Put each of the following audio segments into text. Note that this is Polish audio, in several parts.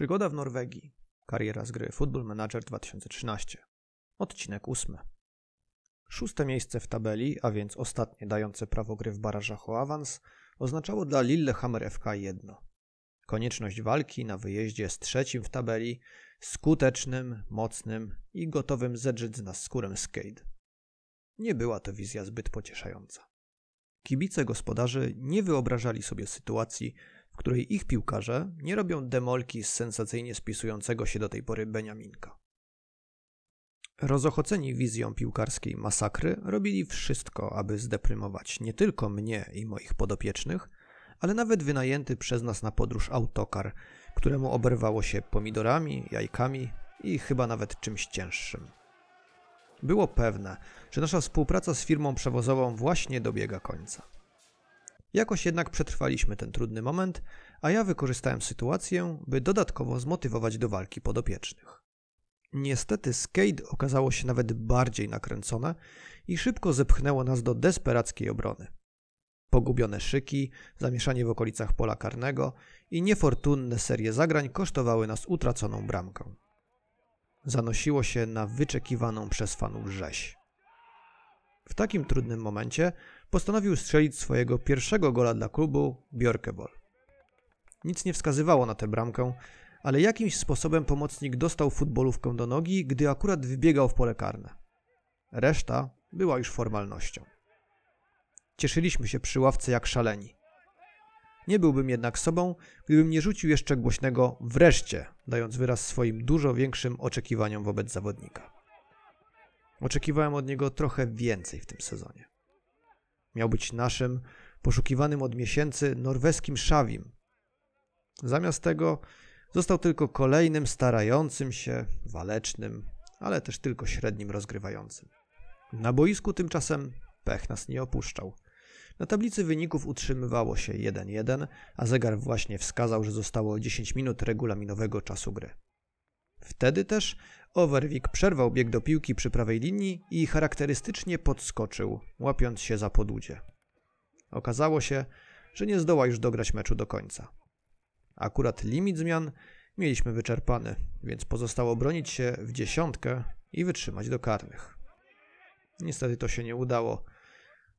Przygoda w Norwegii. Kariera z gry Football Manager 2013. Odcinek 8. Szóste miejsce w tabeli, a więc ostatnie dające prawo gry w barażach o awans, oznaczało dla Lillehammer FK jedno. Konieczność walki na wyjeździe z trzecim w tabeli, skutecznym, mocnym i gotowym zedrzeć z nas skórę skate. Nie była to wizja zbyt pocieszająca. Kibice gospodarzy nie wyobrażali sobie sytuacji, której ich piłkarze nie robią demolki z sensacyjnie spisującego się do tej pory Beniaminka. Rozochoceni wizją piłkarskiej masakry robili wszystko, aby zdeprymować nie tylko mnie i moich podopiecznych, ale nawet wynajęty przez nas na podróż autokar, któremu oberwało się pomidorami, jajkami i chyba nawet czymś cięższym. Było pewne, że nasza współpraca z firmą przewozową właśnie dobiega końca. Jakoś jednak przetrwaliśmy ten trudny moment, a ja wykorzystałem sytuację, by dodatkowo zmotywować do walki podopiecznych. Niestety skate okazało się nawet bardziej nakręcone i szybko zepchnęło nas do desperackiej obrony. Pogubione szyki, zamieszanie w okolicach pola karnego i niefortunne serie zagrań kosztowały nas utraconą bramkę. Zanosiło się na wyczekiwaną przez fanów rzeź. W takim trudnym momencie postanowił strzelić swojego pierwszego gola dla klubu Björkebol. Nic nie wskazywało na tę bramkę, ale jakimś sposobem pomocnik dostał futbolówkę do nogi, gdy akurat wybiegał w pole karne. Reszta była już formalnością. Cieszyliśmy się przy ławce jak szaleni. Nie byłbym jednak sobą, gdybym nie rzucił jeszcze głośnego wreszcie, dając wyraz swoim dużo większym oczekiwaniom wobec zawodnika. Oczekiwałem od niego trochę więcej w tym sezonie. Miał być naszym, poszukiwanym od miesięcy norweskim szawim. Zamiast tego został tylko kolejnym starającym się, walecznym, ale też tylko średnim rozgrywającym. Na boisku tymczasem pech nas nie opuszczał. Na tablicy wyników utrzymywało się 1-1, a zegar właśnie wskazał, że zostało 10 minut regulaminowego czasu gry. Wtedy też Overwik przerwał bieg do piłki przy prawej linii i charakterystycznie podskoczył, łapiąc się za podudzie. Okazało się, że nie zdoła już dograć meczu do końca. Akurat limit zmian mieliśmy wyczerpany, więc pozostało bronić się w dziesiątkę i wytrzymać do karnych. Niestety to się nie udało,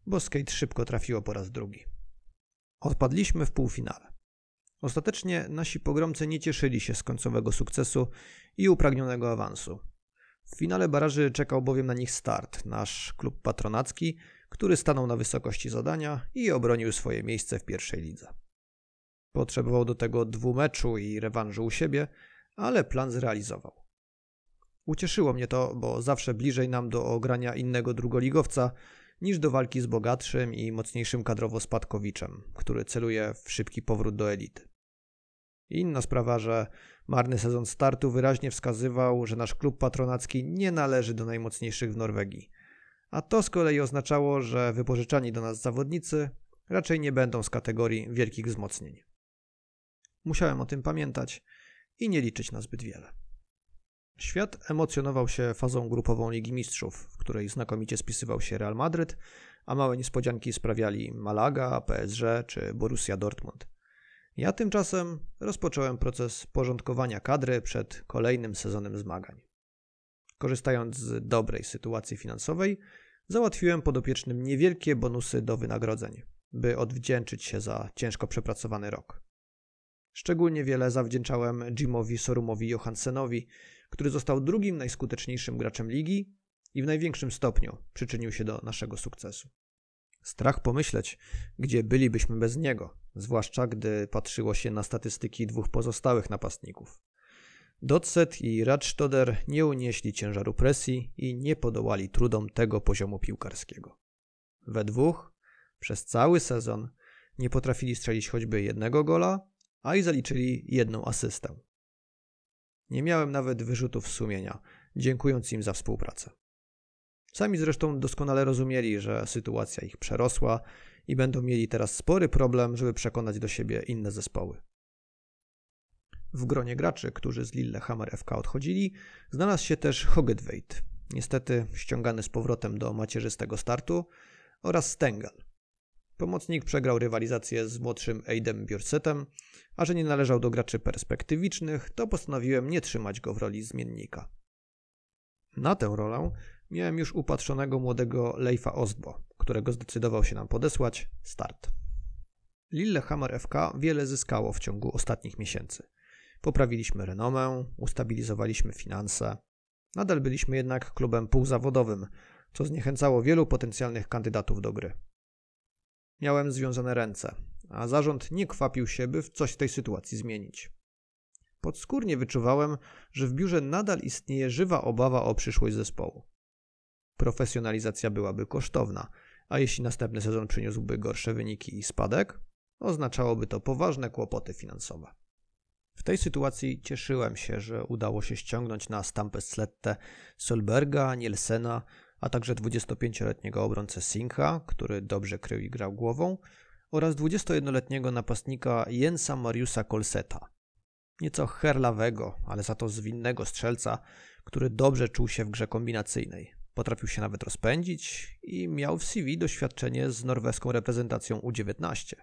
bo skate szybko trafiło po raz drugi. Odpadliśmy w półfinale. Ostatecznie nasi pogromcy nie cieszyli się z końcowego sukcesu i upragnionego awansu. W finale baraży czekał bowiem na nich start, nasz klub patronacki, który stanął na wysokości zadania i obronił swoje miejsce w pierwszej lidze. Potrzebował do tego dwumeczu i rewanżu u siebie, ale plan zrealizował. Ucieszyło mnie to, bo zawsze bliżej nam do ogrania innego drugoligowca niż do walki z bogatszym i mocniejszym kadrowo spadkowiczem, który celuje w szybki powrót do elity. Inna sprawa, że marny sezon startu wyraźnie wskazywał, że nasz klub patronacki nie należy do najmocniejszych w Norwegii. A to z kolei oznaczało, że wypożyczani do nas zawodnicy raczej nie będą z kategorii wielkich wzmocnień. Musiałem o tym pamiętać i nie liczyć na zbyt wiele. Świat emocjonował się fazą grupową Ligi Mistrzów, w której znakomicie spisywał się Real Madryt, a małe niespodzianki sprawiali Malaga, PSG czy Borussia Dortmund. Ja tymczasem rozpocząłem proces porządkowania kadry przed kolejnym sezonem zmagań. Korzystając z dobrej sytuacji finansowej, załatwiłem podopiecznym niewielkie bonusy do wynagrodzeń, by odwdzięczyć się za ciężko przepracowany rok. Szczególnie wiele zawdzięczałem Jimowi Sorumowi Johansenowi, który został drugim najskuteczniejszym graczem ligi i w największym stopniu przyczynił się do naszego sukcesu. Strach pomyśleć, gdzie bylibyśmy bez niego, zwłaszcza gdy patrzyło się na statystyki dwóch pozostałych napastników. Dotset i Radstoder nie unieśli ciężaru presji i nie podołali trudom tego poziomu piłkarskiego. We dwóch, przez cały sezon, nie potrafili strzelić choćby jednego gola, a i zaliczyli jedną asystę. Nie miałem nawet wyrzutów sumienia, dziękując im za współpracę. Sami zresztą doskonale rozumieli, że sytuacja ich przerosła i będą mieli teraz spory problem, żeby przekonać do siebie inne zespoły. W gronie graczy, którzy z Lillehammer FK odchodzili, znalazł się też Hogetveit, niestety ściągany z powrotem do macierzystego startu, oraz Stengel. Pomocnik przegrał rywalizację z młodszym Aidem Bjorsetem, a że nie należał do graczy perspektywicznych, to postanowiłem nie trzymać go w roli zmiennika. Na tę rolę miałem już upatrzonego młodego Leifa Osbo, którego zdecydował się nam podesłać start. Lillehammer FK wiele zyskało w ciągu ostatnich miesięcy. Poprawiliśmy renomę, ustabilizowaliśmy finanse. Nadal byliśmy jednak klubem półzawodowym, co zniechęcało wielu potencjalnych kandydatów do gry. Miałem związane ręce, a zarząd nie kwapił się, by coś w tej sytuacji zmienić. Podskórnie wyczuwałem, że w biurze nadal istnieje żywa obawa o przyszłość zespołu. Profesjonalizacja byłaby kosztowna, a jeśli następny sezon przyniósłby gorsze wyniki i spadek, oznaczałoby to poważne kłopoty finansowe. W tej sytuacji cieszyłem się, że udało się ściągnąć na Stampę Slette Solberga, Nielsena, a także 25-letniego obrońcę Sinkha, który dobrze krył i grał głową, oraz 21-letniego napastnika Jensa Mariusa Kolseta. Nieco herlawego, ale za to zwinnego strzelca, który dobrze czuł się w grze kombinacyjnej. Potrafił się nawet rozpędzić i miał w CV doświadczenie z norweską reprezentacją U19.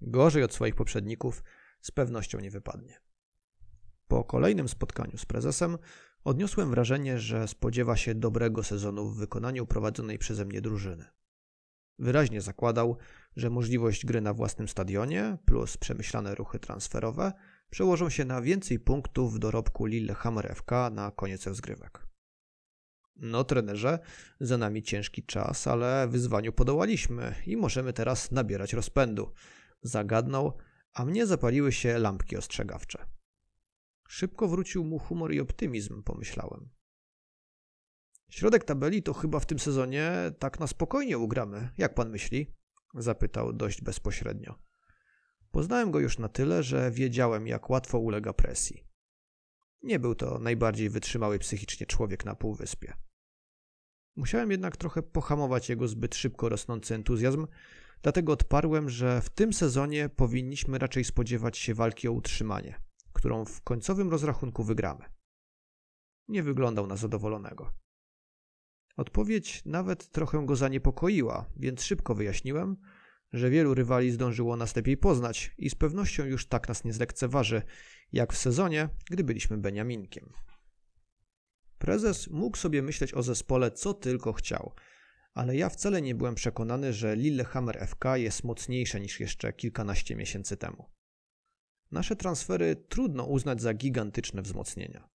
Gorzej od swoich poprzedników z pewnością nie wypadnie. Po kolejnym spotkaniu z prezesem odniosłem wrażenie, że spodziewa się dobrego sezonu w wykonaniu prowadzonej przeze mnie drużyny. Wyraźnie zakładał, że możliwość gry na własnym stadionie plus przemyślane ruchy transferowe przełożą się na więcej punktów w dorobku Lillehammer FK na koniec rozgrywek. No, trenerze, za nami ciężki czas, ale wyzwaniu podołaliśmy i możemy teraz nabierać rozpędu. Zagadnął, a mnie zapaliły się lampki ostrzegawcze. Szybko wrócił mu humor i optymizm, pomyślałem. Środek tabeli to chyba w tym sezonie tak na spokojnie ugramy. Jak pan myśli? Zapytał dość bezpośrednio. Poznałem go już na tyle, że wiedziałem, jak łatwo ulega presji. Nie był to najbardziej wytrzymały psychicznie człowiek na półwyspie. Musiałem jednak trochę pohamować jego zbyt szybko rosnący entuzjazm, dlatego odparłem, że w tym sezonie powinniśmy raczej spodziewać się walki o utrzymanie, którą w końcowym rozrachunku wygramy. Nie wyglądał na zadowolonego. Odpowiedź nawet trochę go zaniepokoiła, więc szybko wyjaśniłem, że wielu rywali zdążyło nas lepiej poznać i z pewnością już tak nas nie zlekceważy, jak w sezonie, gdy byliśmy Beniaminkiem. Prezes mógł sobie myśleć o zespole co tylko chciał, ale ja wcale nie byłem przekonany, że Lillehammer FK jest mocniejsze niż jeszcze kilkanaście miesięcy temu. Nasze transfery trudno uznać za gigantyczne wzmocnienia.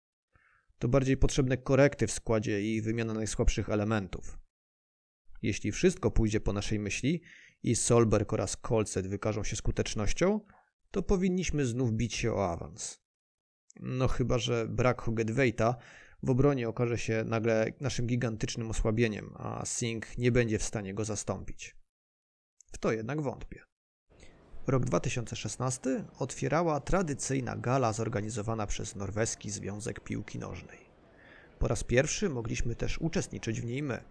To bardziej potrzebne korekty w składzie i wymiana najsłabszych elementów. Jeśli wszystko pójdzie po naszej myśli i Solberg oraz Kolcet wykażą się skutecznością, to powinniśmy znów bić się o awans. No chyba, że brak Hugedweita w obronie okaże się nagle naszym gigantycznym osłabieniem, a Singh nie będzie w stanie go zastąpić. W to jednak wątpię. Rok 2016 otwierała tradycyjna gala zorganizowana przez Norweski Związek Piłki Nożnej. Po raz pierwszy mogliśmy też uczestniczyć w niej my.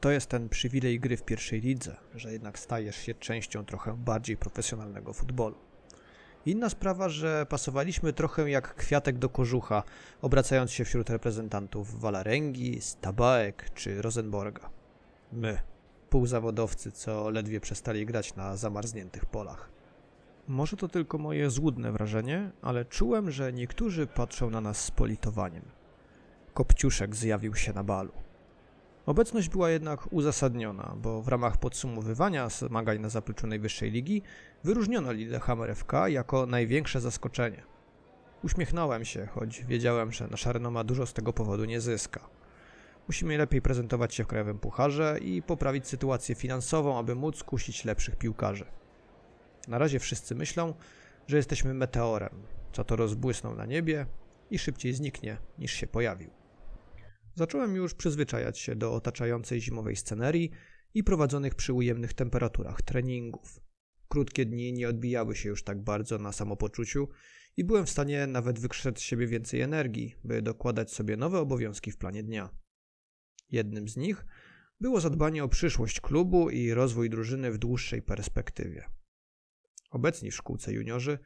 To jest ten przywilej gry w pierwszej lidze, że jednak stajesz się częścią trochę bardziej profesjonalnego futbolu. Inna sprawa, że pasowaliśmy trochę jak kwiatek do kożucha, obracając się wśród reprezentantów Walarengi, Stabaek czy Rosenborga. My, półzawodowcy, co ledwie przestali grać na zamarzniętych polach. Może to tylko moje złudne wrażenie, ale czułem, że niektórzy patrzą na nas z politowaniem. Kopciuszek zjawił się na balu. Obecność była jednak uzasadniona, bo w ramach podsumowywania zmagań na zapleczu najwyższej ligi wyróżniono Lillehammer FK jako największe zaskoczenie. Uśmiechnąłem się, choć wiedziałem, że nasza renoma dużo z tego powodu nie zyska. Musimy lepiej prezentować się w krajowym pucharze i poprawić sytuację finansową, aby móc kusić lepszych piłkarzy. Na razie wszyscy myślą, że jesteśmy meteorem, co to rozbłysnął na niebie i szybciej zniknie niż się pojawił. Zacząłem już przyzwyczajać się do otaczającej zimowej scenerii i prowadzonych przy ujemnych temperaturach treningów. Krótkie dni nie odbijały się już tak bardzo na samopoczuciu i byłem w stanie nawet wykrzesać z siebie więcej energii, by dokładać sobie nowe obowiązki w planie dnia. Jednym z nich było zadbanie o przyszłość klubu i rozwój drużyny w dłuższej perspektywie. Obecni w szkółce juniorzy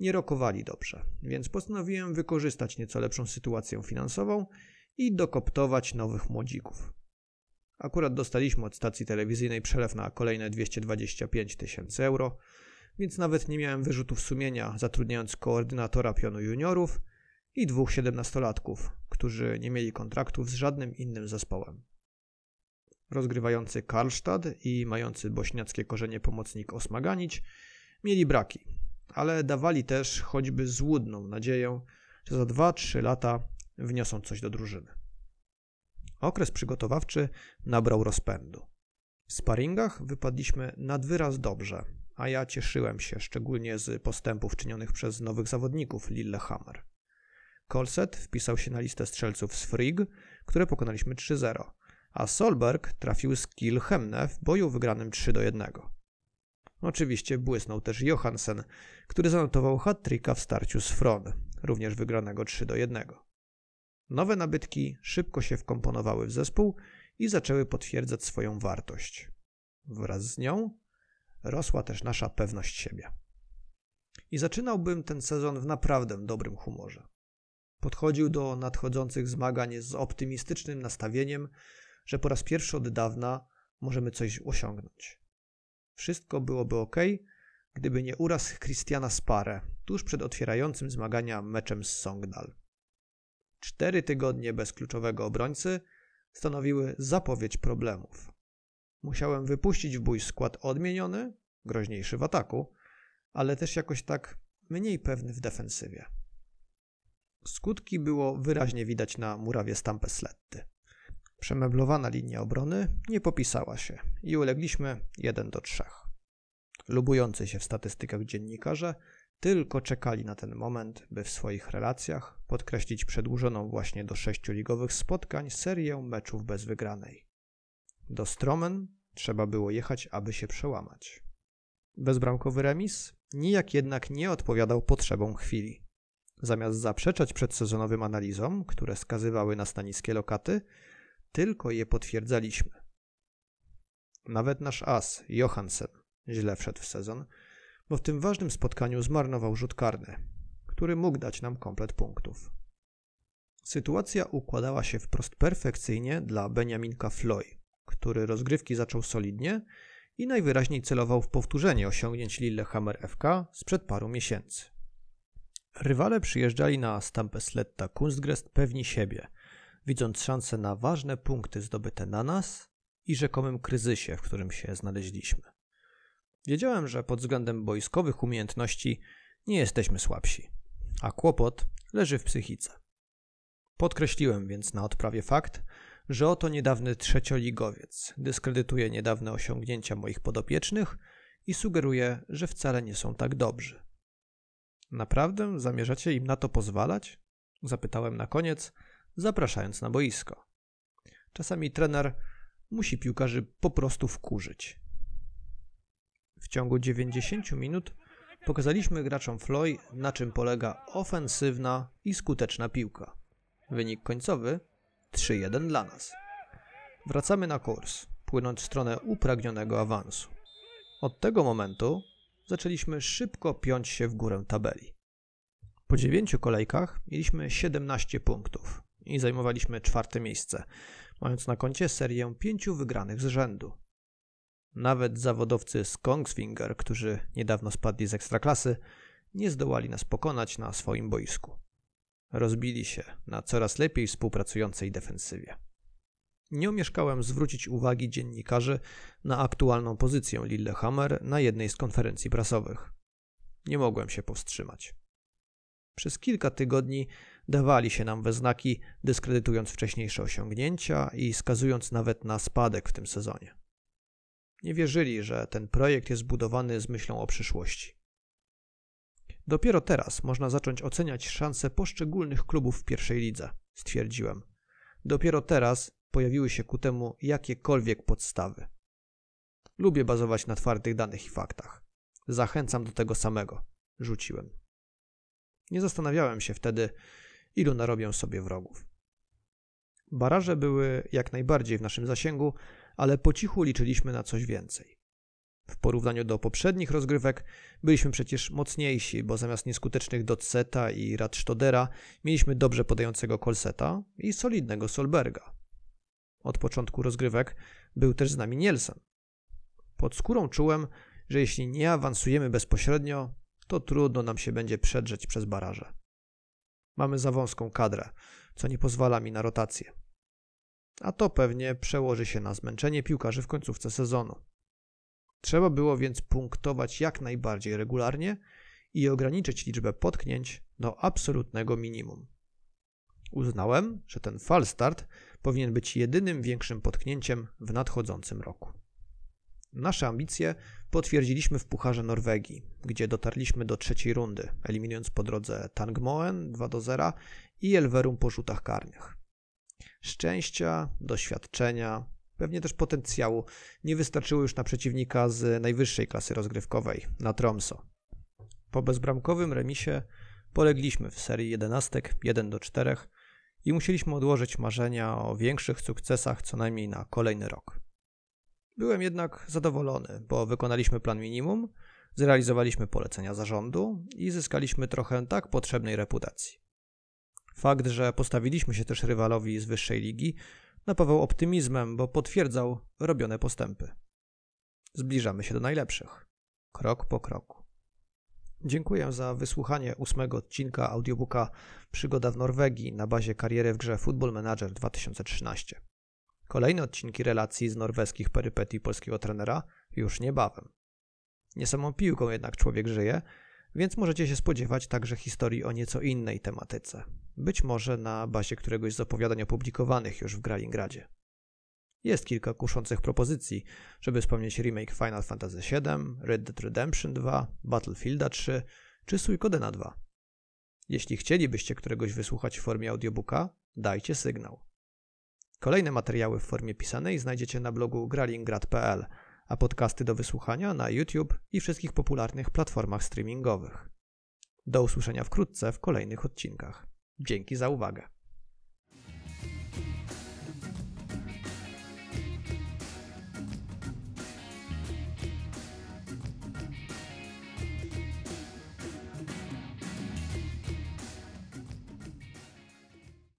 nie rokowali dobrze, więc postanowiłem wykorzystać nieco lepszą sytuację finansową i dokoptować nowych młodzików. Akurat dostaliśmy od stacji telewizyjnej przelew na kolejne 225 tysięcy euro, więc nawet nie miałem wyrzutów sumienia, zatrudniając koordynatora pionu juniorów i dwóch siedemnastolatków, którzy nie mieli kontraktów z żadnym innym zespołem. Rozgrywający Karlstad i mający bośniackie korzenie pomocnik Osmaganić mieli braki, ale dawali też choćby złudną nadzieję, że za 2-3 lata wniosą coś do drużyny. Okres przygotowawczy nabrał rozpędu. W sparingach wypadliśmy nad wyraz dobrze, a ja cieszyłem się szczególnie z postępów czynionych przez nowych zawodników Lillehammer. Kolset wpisał się na listę strzelców z Frigg, które pokonaliśmy 3-0, a Solberg trafił z Kiel Hemne w boju wygranym 3 1. Oczywiście błysnął też Johansen, który zanotował hat w starciu z Fron, również wygranego 3 1. Nowe nabytki szybko się wkomponowały w zespół i zaczęły potwierdzać swoją wartość. Wraz z nią rosła też nasza pewność siebie. I zaczynałbym ten sezon w naprawdę dobrym humorze. Podchodził do nadchodzących zmagań z optymistycznym nastawieniem, że po raz pierwszy od dawna możemy coś osiągnąć. Wszystko byłoby ok, gdyby nie uraz Christiana Spare tuż przed otwierającym zmagania meczem z Songdal. Cztery tygodnie bez kluczowego obrońcy stanowiły zapowiedź problemów. Musiałem wypuścić w bój skład odmieniony, groźniejszy w ataku, ale też jakoś tak mniej pewny w defensywie. Skutki było wyraźnie widać na murawie Stampesletty. Przemeblowana linia obrony nie popisała się i ulegliśmy 1 do 3. Lubujący się w statystykach dziennikarze tylko czekali na ten moment, by w swoich relacjach podkreślić przedłużoną właśnie do sześciu ligowych spotkań serię meczów bez wygranej. Do Stromen trzeba było jechać, aby się przełamać. Bezbramkowy remis nijak jednak nie odpowiadał potrzebom chwili. Zamiast zaprzeczać przedsezonowym analizom, które skazywały nas na niskie lokaty, tylko je potwierdzaliśmy. Nawet nasz as, Johansen, źle wszedł w sezon, bo w tym ważnym spotkaniu zmarnował rzut karny, który mógł dać nam komplet punktów. Sytuacja układała się wprost perfekcyjnie dla Beniaminka Floy, który rozgrywki zaczął solidnie i najwyraźniej celował w powtórzenie osiągnięć Lillehammer FK sprzed paru miesięcy. Rywale przyjeżdżali na Stampesletta Kunstgrest pewni siebie, widząc szansę na ważne punkty zdobyte na nas i rzekomym kryzysie, w którym się znaleźliśmy. Wiedziałem, że pod względem boiskowych umiejętności nie jesteśmy słabsi, a kłopot leży w psychice. Podkreśliłem więc na odprawie fakt, że oto niedawny trzecioligowiec dyskredytuje niedawne osiągnięcia moich podopiecznych i sugeruje, że wcale nie są tak dobrzy. Naprawdę zamierzacie im na to pozwalać? Zapytałem na koniec, zapraszając na boisko. Czasami trener musi piłkarzy po prostu wkurzyć. W ciągu 90 minut pokazaliśmy graczom Floy, na czym polega ofensywna i skuteczna piłka. Wynik końcowy 3-1 dla nas. Wracamy na kurs, płynąc w stronę upragnionego awansu. Od tego momentu zaczęliśmy szybko piąć się w górę tabeli. Po dziewięciu kolejkach mieliśmy 17 punktów i zajmowaliśmy czwarte miejsce, mając na koncie serię pięciu wygranych z rzędu. Nawet zawodowcy z Kongsvinger, którzy niedawno spadli z ekstraklasy, nie zdołali nas pokonać na swoim boisku. Rozbili się na coraz lepiej współpracującej defensywie. Nie omieszkałem zwrócić uwagi dziennikarzy na aktualną pozycję Lillehammer na jednej z konferencji prasowych. Nie mogłem się powstrzymać. Przez kilka tygodni dawali się nam we znaki, dyskredytując wcześniejsze osiągnięcia i skazując nawet na spadek w tym sezonie. Nie wierzyli, że ten projekt jest budowany z myślą o przyszłości. Dopiero teraz można zacząć oceniać szanse poszczególnych klubów w pierwszej lidze, stwierdziłem. Dopiero teraz pojawiły się ku temu jakiekolwiek podstawy. Lubię bazować na twardych danych i faktach. Zachęcam do tego samego, rzuciłem. Nie zastanawiałem się wtedy, ilu narobię sobie wrogów. Baraże były jak najbardziej w naszym zasięgu, ale po cichu liczyliśmy na coś więcej. W porównaniu do poprzednich rozgrywek byliśmy przecież mocniejsi, bo zamiast nieskutecznych Dotseta i Radstodera mieliśmy dobrze podającego Kolseta i solidnego Solberga. od początku rozgrywek był też z nami Nielsen. Pod skórą czułem, że jeśli nie awansujemy bezpośrednio, to trudno nam się będzie przedrzeć przez baraże. Mamy za wąską kadrę, co nie pozwala mi na rotację. A to pewnie przełoży się na zmęczenie piłkarzy w końcówce sezonu. Trzeba było więc punktować jak najbardziej regularnie i ograniczyć liczbę potknięć do absolutnego minimum. Uznałem, że ten falstart powinien być jedynym większym potknięciem w nadchodzącym roku. Nasze ambicje potwierdziliśmy w Pucharze Norwegii, gdzie dotarliśmy do trzeciej rundy, eliminując po drodze Tangmoen 2 do 0 i Elverum po rzutach karnych. Szczęścia, doświadczenia, pewnie też potencjału nie wystarczyło już na przeciwnika z najwyższej klasy rozgrywkowej, na Tromso. Po bezbramkowym remisie polegliśmy w serii jedenastek 1 do 4 i musieliśmy odłożyć marzenia o większych sukcesach co najmniej na kolejny rok. Byłem jednak zadowolony, bo wykonaliśmy plan minimum, zrealizowaliśmy polecenia zarządu i zyskaliśmy trochę tak potrzebnej reputacji. Fakt, że postawiliśmy się też rywalowi z wyższej ligi, napawał optymizmem, bo potwierdzał robione postępy. Zbliżamy się do najlepszych. Krok po kroku. Dziękuję za wysłuchanie ósmego odcinka audiobooka Przygoda w Norwegii na bazie kariery w grze Football Manager 2013. Kolejne odcinki relacji z norweskich perypetii polskiego trenera już niebawem. Nie samą piłką jednak człowiek żyje, więc możecie się spodziewać także historii o nieco innej tematyce. Być może na bazie któregoś z opowiadań opublikowanych już w Gralingradzie. Jest kilka kuszących propozycji, żeby wspomnieć remake Final Fantasy VII, Red Dead Redemption 2, Battlefielda 3 czy Suikodena 2. Jeśli chcielibyście któregoś wysłuchać w formie audiobooka, dajcie sygnał. Kolejne materiały w formie pisanej znajdziecie na blogu gralingrad.pl, a podcasty do wysłuchania na YouTube i wszystkich popularnych platformach streamingowych. Do usłyszenia wkrótce w kolejnych odcinkach. Dzięki za uwagę.